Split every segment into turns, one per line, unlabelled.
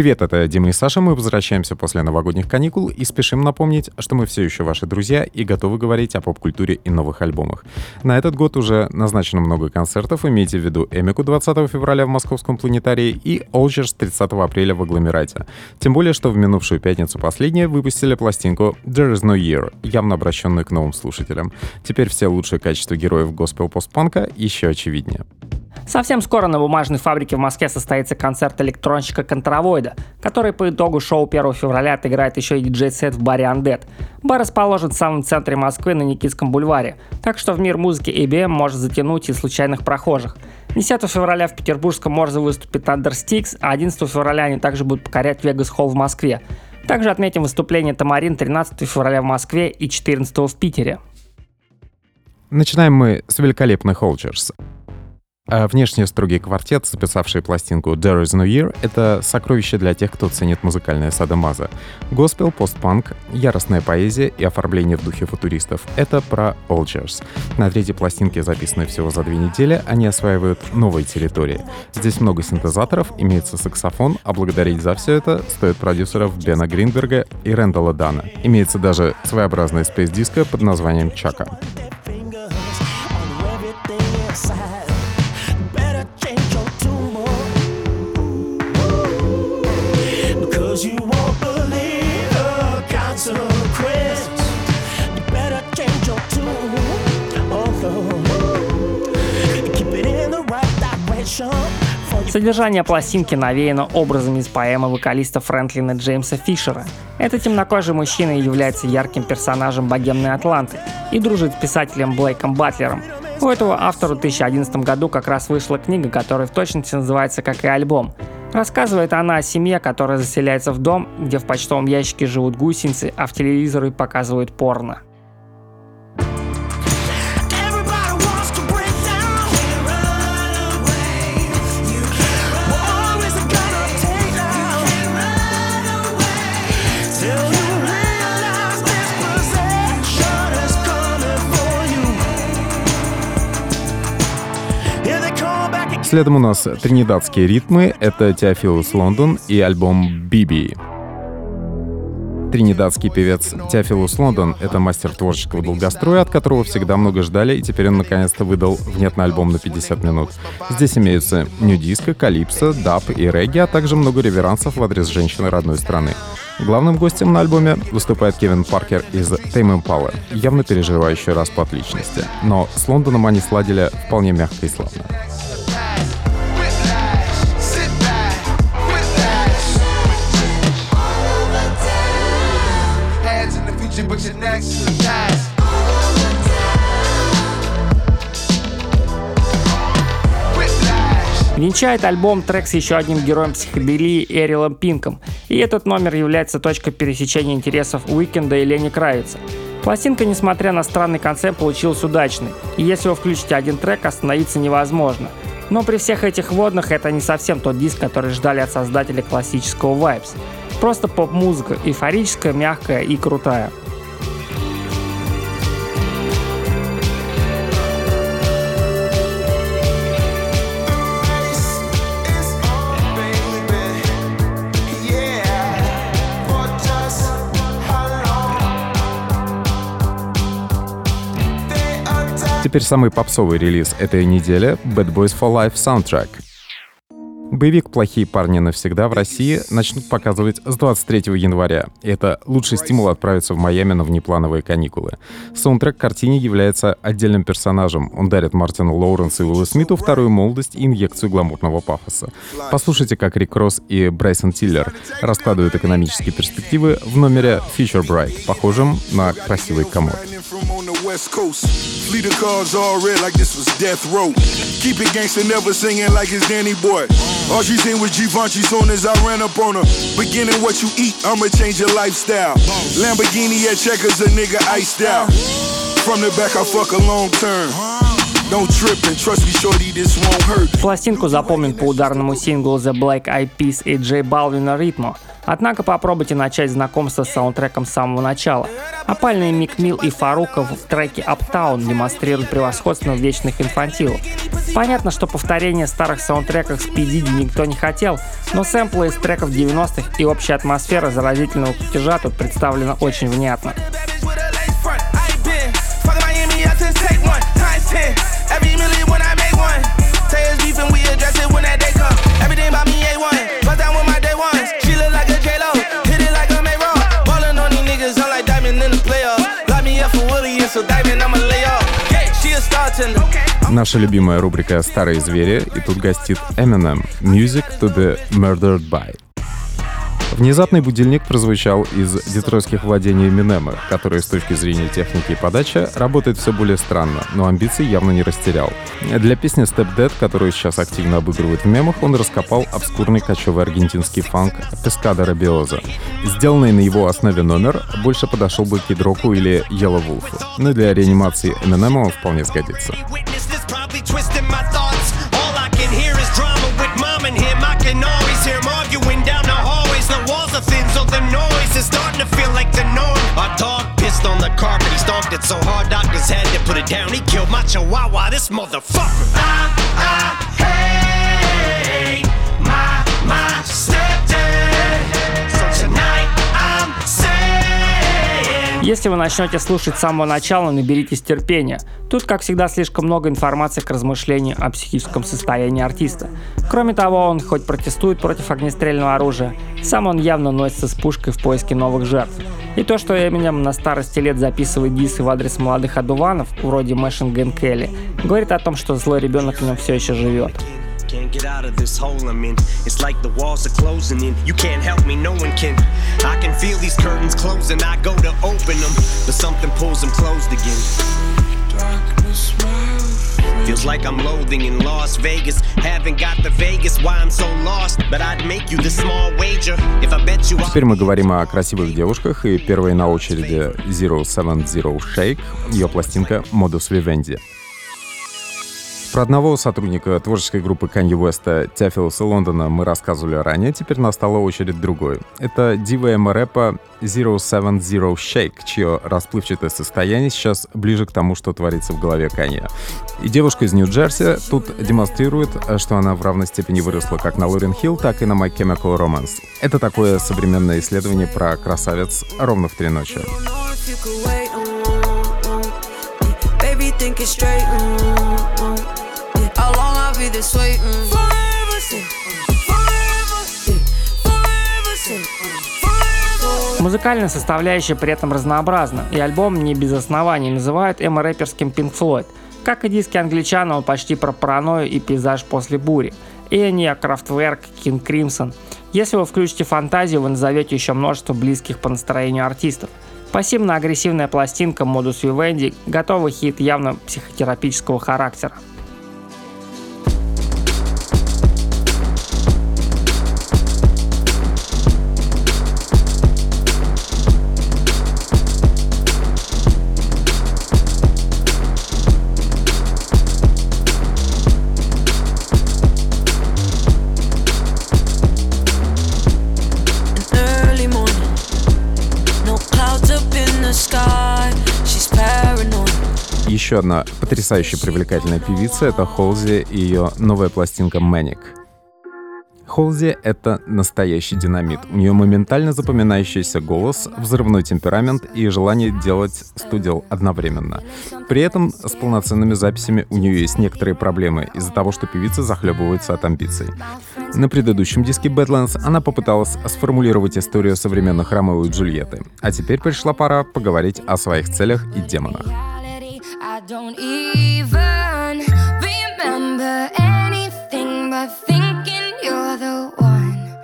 Привет, это Дима и Саша. Мы возвращаемся после новогодних каникул и спешим напомнить, что мы все еще ваши друзья и готовы говорить о поп-культуре и новых альбомах. На этот год уже назначено много концертов, имейте в виду Эмику 20 февраля в Московском планетарии и Олджерс 30 апреля в Агломерате. Тем более, что в минувшую пятницу последние выпустили пластинку There is no year, явно обращенную к новым слушателям. Теперь все лучшие качества героев госпел-постпанка еще очевиднее.
Совсем скоро на бумажной фабрике в Москве состоится концерт электронщика Контравоида, который по итогу шоу 1 февраля отыграет еще и диджей-сет в баре Undead. Бар расположен в самом центре Москвы на Никитском бульваре, так что в мир музыки EBM может затянуть и случайных прохожих. 10 февраля в Петербургском Морзе выступит Understicks, а 11 февраля они также будут покорять Вегас Холл в Москве. Также отметим выступление Тамарин 13 февраля в Москве и 14 в Питере.
Начинаем мы с великолепных Holgers. А внешне строгий квартет, записавший пластинку There is no year, это сокровище для тех, кто ценит музыкальное садомаза. Госпел, постпанк, яростная поэзия и оформление в духе футуристов — это про Olgers. На третьей пластинке, записанной всего за две недели, они осваивают новые территории. Здесь много синтезаторов, имеется саксофон, а благодарить за все это стоит продюсеров Бена Гринберга и Рэндала Дана. Имеется даже своеобразная спейс-диско под названием «Чака».
Содержание пластинки навеяно образами из поэмы вокалиста Фрэнклина Джеймса Фишера. Этот темнокожий мужчина является ярким персонажем богемной Атланты и дружит с писателем Блейком Батлером. У этого автора в 2011 году как раз вышла книга, которая в точности называется как и альбом. Рассказывает она о семье, которая заселяется в дом, где в почтовом ящике живут гусеницы, а в телевизоре показывают порно.
Следом у нас тринидадские ритмы, это Theophilus London и альбом «Bebey». Тринидадский певец Theophilus London — это мастер творческого долгостроя, от которого всегда много ждали, и теперь он наконец-то выдал внятный альбом на 50 минут. Здесь имеются нью-диско, калипсо, даб и регги, а также много реверансов в адрес женщины родной страны. Главным гостем на альбоме выступает Кевин Паркер из Tame Impala, явно переживающий распад личности. Но с Лондоном они сладили вполне мягко и славно.
Венчает альбом трек с еще одним героем психоделии Эрилом Пинком, и этот номер является точкой пересечения интересов Уикенда и Лени Кравица. Пластинка, несмотря на странный концепт, получилась удачной, и если вы включите один трек, остановиться невозможно. Но при всех этих водных это не совсем тот диск, который ждали от создателя классического Vibes. Просто поп-музыка, эйфорическая, мягкая и крутая.
Теперь самый попсовый релиз этой недели — Bad Boys for Life Soundtrack — Боевик «Плохие парни навсегда» в России начнут показывать с 23 января. Это лучший стимул отправиться в Майами на внеплановые каникулы. Саундтрек к картине является отдельным персонажем. Он дарит Мартину Лоуренсу и Уиллу Смиту вторую молодость и инъекцию гламурного пафоса. Послушайте, как Рик Росс и Брайсон Тиллер раскладывают экономические перспективы в номере Future Bright, похожем на красивый комод. Keep it gangster, never singing like it's Danny Boy. All she seen was Givenchy soon as I ran up on her. Beginning what you eat, I'ma change your lifestyle. Lamborghini at checkers, a nigga iced out. From the back, I fuck a long term. Пластинку запомним по ударному синглу The Black Eyed Peas и J Balvin Ритмо. Однако попробуйте начать знакомство с саундтреком с самого начала. Опальные Мик Мил и Фаруков в треке Uptown демонстрируют превосходство вечных инфантилов.
Понятно, что повторение старых саундтреков с P. никто не хотел, но сэмплы из треков 90-х и общая атмосфера заразительного кутежа тут представлена очень внятно.
Наша любимая рубрика «Старые звери» и тут гостит Eminem «Music to be murdered by». Внезапный будильник прозвучал из детройтских владений Минема, который с точки зрения техники и подачи работает все более странно, но амбиций явно не растерял. Для песни Step Dead, которую сейчас активно обыгрывают в мемах, он раскопал обскурный кочевый аргентинский фанк Pescada Rabiosa. Сделанный на его основе номер больше подошел бы Кидроку или Yellow Wolf, но для реанимации Эминема он вполне сгодится. To feel like the norm. Our dog pissed on the carpet. He stomped it so hard doctors had to put it down. He killed my chihuahua. This motherfucker. I, I Если вы начнете слушать с самого начала, наберитесь терпения. Тут, как всегда, слишком много информации к размышлению о психическом состоянии артиста. Кроме того, он хоть протестует против огнестрельного оружия, сам он явно носится с пушкой в поиске новых жертв. И то, что Эминем на старости лет записывает дисы в адрес молодых одуванов, вроде Мэшин Ген Келли, говорит о том, что злой ребенок в нем все еще живет. Can't get out of this hole I'm in. It's like the walls are closing in. You can't help me, no one can. I can feel these curtains closing. I go to open them, but something pulls them closed again. Feels like I'm loathing in Las Vegas. Haven't got the Vegas, why I'm so lost. But I'd make you the small wager if I bet you. Теперь мы говорим о красивых девушках, и первой на очереди Zero Seven Zero Shake, ее пластинка Modus Vivendi. Про одного сотрудника творческой группы Kanye West Теофилуса Лондона мы рассказывали ранее, теперь настала очередь другой. Это дива рэпа Zero Seven Zero Shake, чье расплывчатое состояние сейчас ближе к тому, что творится в голове Канье. И девушка из Нью-Джерси тут демонстрирует, что она в равной степени выросла как на Лорен Хилл, так и на My Chemical Romance. Это такое современное исследование про красавец ровно в три ночи. think it's straight. Mm, mm. be this way. Mm. Forever, Музыкальная составляющая при этом разнообразна, и альбом не без оснований называют эмо-рэперским Pink Floyd. Как и диски англичана, он почти про паранойю и пейзаж после бури. Эния, Крафтверк, Кинг Кримсон. Если вы включите фантазию, вы назовете еще множество близких по настроению артистов. Пассивно-агрессивная пластинка Modus Vivendi – готовый хит явно психотерапического характера. Еще одна потрясающе привлекательная певица — это Холзи и ее новая пластинка «Manic». Холзи — это настоящий динамит. У нее моментально запоминающийся голос, взрывной темперамент и желание делать студил одновременно. При этом с полноценными записями у нее есть некоторые проблемы из-за того, что певица захлебывается от амбиций. На предыдущем диске Badlands она попыталась сформулировать историю современных Ромео и Джульетты. А теперь пришла пора поговорить о своих целях и демонах. Don't even remember anything but thinking you're the one.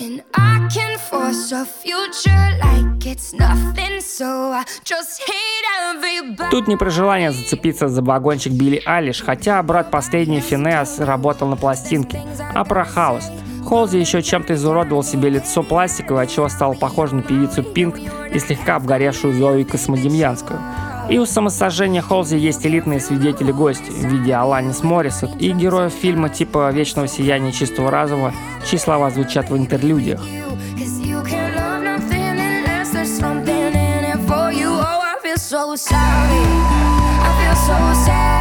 And I can force a future like it's nothing, so I just hate everybody. Тут не про желание зацепиться за вагончик Билли Алиш, хотя брат последний Финеас работал на пластинке, а про хаос. Холзи еще чем-то изуродовал себе лицо пластиковое, отчего стал похож на певицу Пинк и слегка обгоревшую Зою Космодемьянскую. И у самосожжения Холзи есть элитные свидетели гости в виде Аланис Моррисот и героев фильма типа «Вечного сияния чистого разума», чьи слова звучат в интерлюдиях. so sorry. I feel so sad.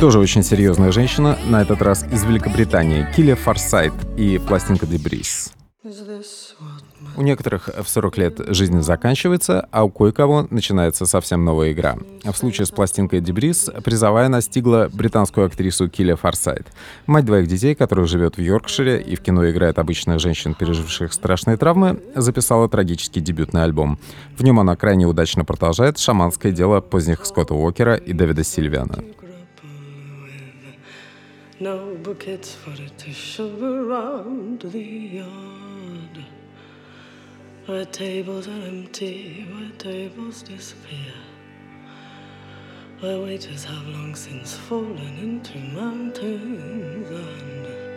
Тоже очень серьезная женщина, на этот раз из Великобритании, Килли Фарсайт и пластинка Дебрис. У некоторых в 40 лет жизнь заканчивается, а у кое-кого начинается совсем новая игра. В случае с пластинкой «Дебрис» призовая настигла британскую актрису Килли Фарсайт. Мать двоих детей, которая живет в Йоркшире и в кино играет обычных женщин, переживших страшные травмы, записала трагический дебютный альбом. В нем она крайне удачно продолжает шаманское дело поздних Скотта Уокера и Дэвида Сильвиана. No buckets for the to shove around the yard. Where tables are empty, where tables disappear. Where waiters have long since fallen into mountains and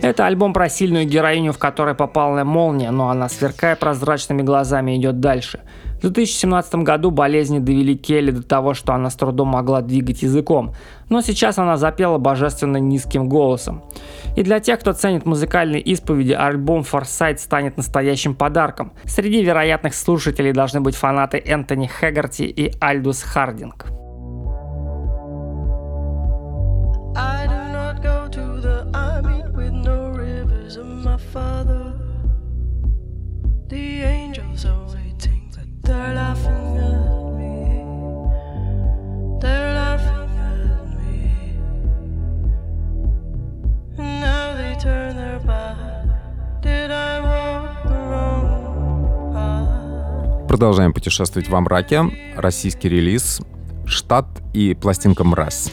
Это альбом про сильную героиню, в которой попала молния, но она, сверкая прозрачными глазами, идет дальше. В 2017 году болезни довели Келли до того, что она с трудом могла двигать языком, но сейчас она запела божественно низким голосом. И для тех, кто ценит музыкальные исповеди, альбом Foresight станет настоящим подарком. Среди вероятных слушателей должны быть фанаты Энтони Хэггарти и Альдус Хардинг. Продолжаем путешествовать во мраке. Российский релиз «Штат» и пластинка «Мразь».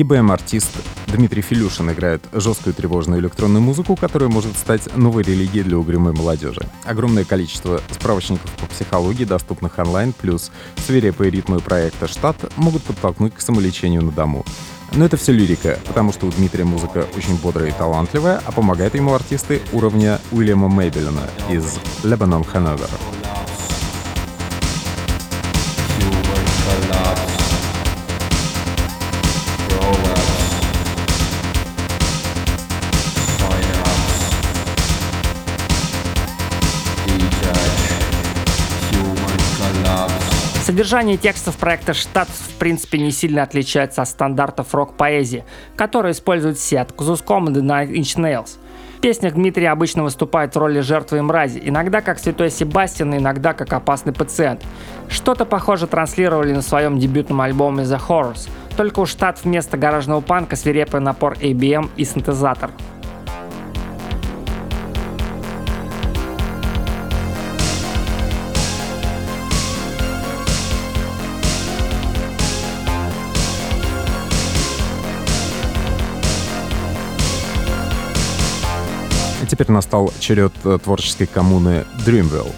EBM-артист Дмитрий Филюшин играет жесткую тревожную электронную музыку, которая может стать новой религией для угрюмой молодежи. Огромное количество справочников по психологии, доступных онлайн, плюс свирепые ритмы проекта «Штат» могут подтолкнуть к самолечению на дому. Но это все лирика, потому что у Дмитрия музыка очень бодрая и талантливая, а помогают ему артисты уровня Уильяма Мейбелина из Lebanon Hanover. Содержание текстов проекта «Штат» в принципе не сильно отличается от стандартов рок-поэзии, которые используют Сет, Кузус Команды на Inch Nails. В песнях Дмитрий обычно выступает в роли жертвы и мрази, иногда как святой Себастьян, иногда как опасный пациент. Что-то похоже транслировали на своем дебютном альбоме The Horrors, только у штат вместо гаражного панка свирепый напор ABM и синтезатор. Теперь настал черед э, творческой коммуны Dreamville.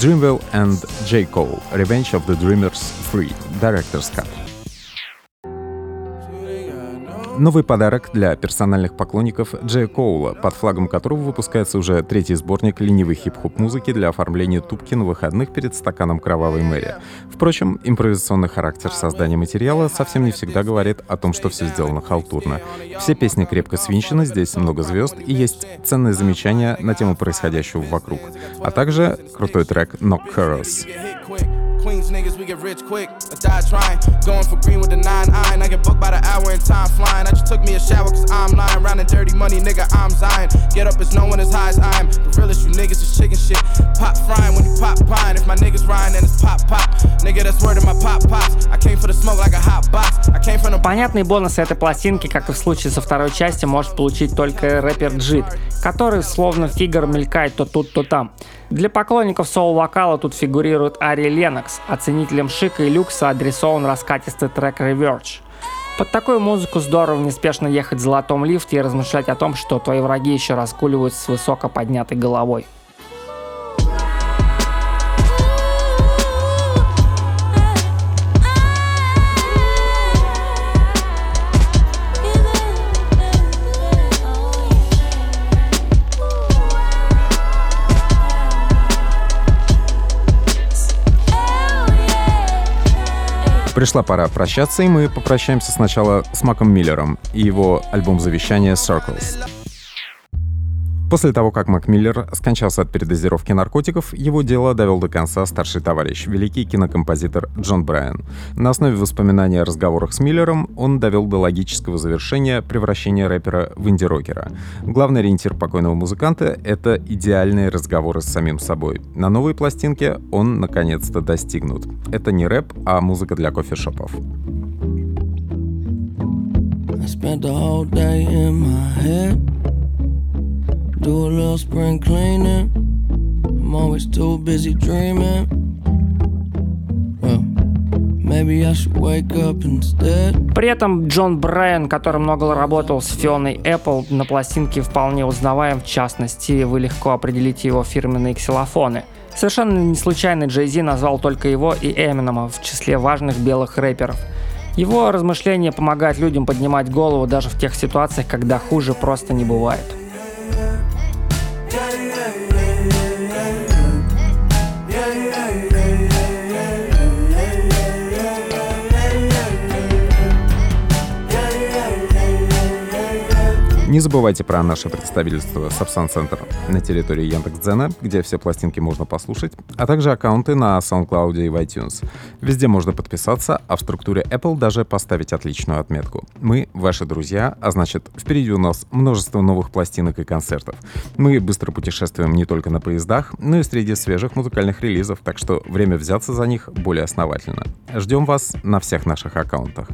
Dreamville and J. Cole Revenge of the Dreamers 3 Director's Cut. Новый подарок для персональных поклонников Джея Коула, под флагом которого выпускается уже третий сборник ленивой хип-хоп музыки для оформления тупки на выходных перед стаканом кровавой мэри. Впрочем, импровизационный характер создания материала совсем не всегда говорит о том, что все сделано халтурно. Все песни крепко свинчены, здесь много звезд и есть ценные замечания на тему происходящего вокруг, а также крутой трек «Knock Chorus». Rich quick. I die trying. Going for green with the nine iron. I get booked by the hour and time flying. I just took me a shower cause I'm lying. Round dirty money, nigga, I'm Zion. Get up as no one as high as I am. The realest you niggas is chicken shit. Pop frying when you pop pine. If my niggas rhyme, then it's pop pop. Nigga, that's word of my pop pops. I came for the smoke like a hot box. I came from the... Понятный бонус этой пластинки, как и в случае со второй части, может получить только рэпер Джит, который словно фигур мелькает то тут, то там. Для поклонников соул-вокала тут фигурирует Ари Ленокс, ценителям шика и люкса адресован раскатистый трек Reverge. Под такую музыку здорово неспешно ехать в золотом лифте и размышлять о том, что твои враги еще раскуливают с высоко поднятой головой. Пришла пора прощаться, и мы попрощаемся сначала с Маком Миллером и его альбом завещания «Circles». После того, как Мак Миллер скончался от передозировки наркотиков, его дело довел до конца старший товарищ, великий кинокомпозитор Джон Брайан. На основе воспоминаний о разговорах с Миллером он довел до логического завершения превращения рэпера в инди-рокера. Главный ориентир покойного музыканта — это идеальные разговоры с самим собой. На новой пластинке он наконец-то достигнут. Это не рэп, а музыка для кофешопов. I spent the day in my head. Do a little spring cleaning. I'm always too busy dreaming. Well, Maybe I should wake up instead. При этом Джон Брайан, который много работал с Фионой Apple, на пластинке вполне узнаваем, в частности, вы легко определите его фирменные ксилофоны. Совершенно не случайно Джей Зи назвал только его и Эминема в числе важных белых рэперов – его размышления помогают людям поднимать голову даже в тех ситуациях, когда хуже просто не бывает. Не забывайте про наше представительство Сапсан Центр на территории Яндекс.Дзена, где все пластинки можно послушать, а также аккаунты на SoundCloud и в iTunes. Везде можно подписаться, а в структуре Apple даже поставить отличную отметку. Мы ваши друзья, а значит, впереди у нас множество новых пластинок и концертов. Мы быстро путешествуем не только на поездах, но и среди свежих музыкальных релизов, так что время взяться за них более основательно. Ждем вас на всех наших аккаунтах.